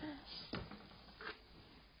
Jesus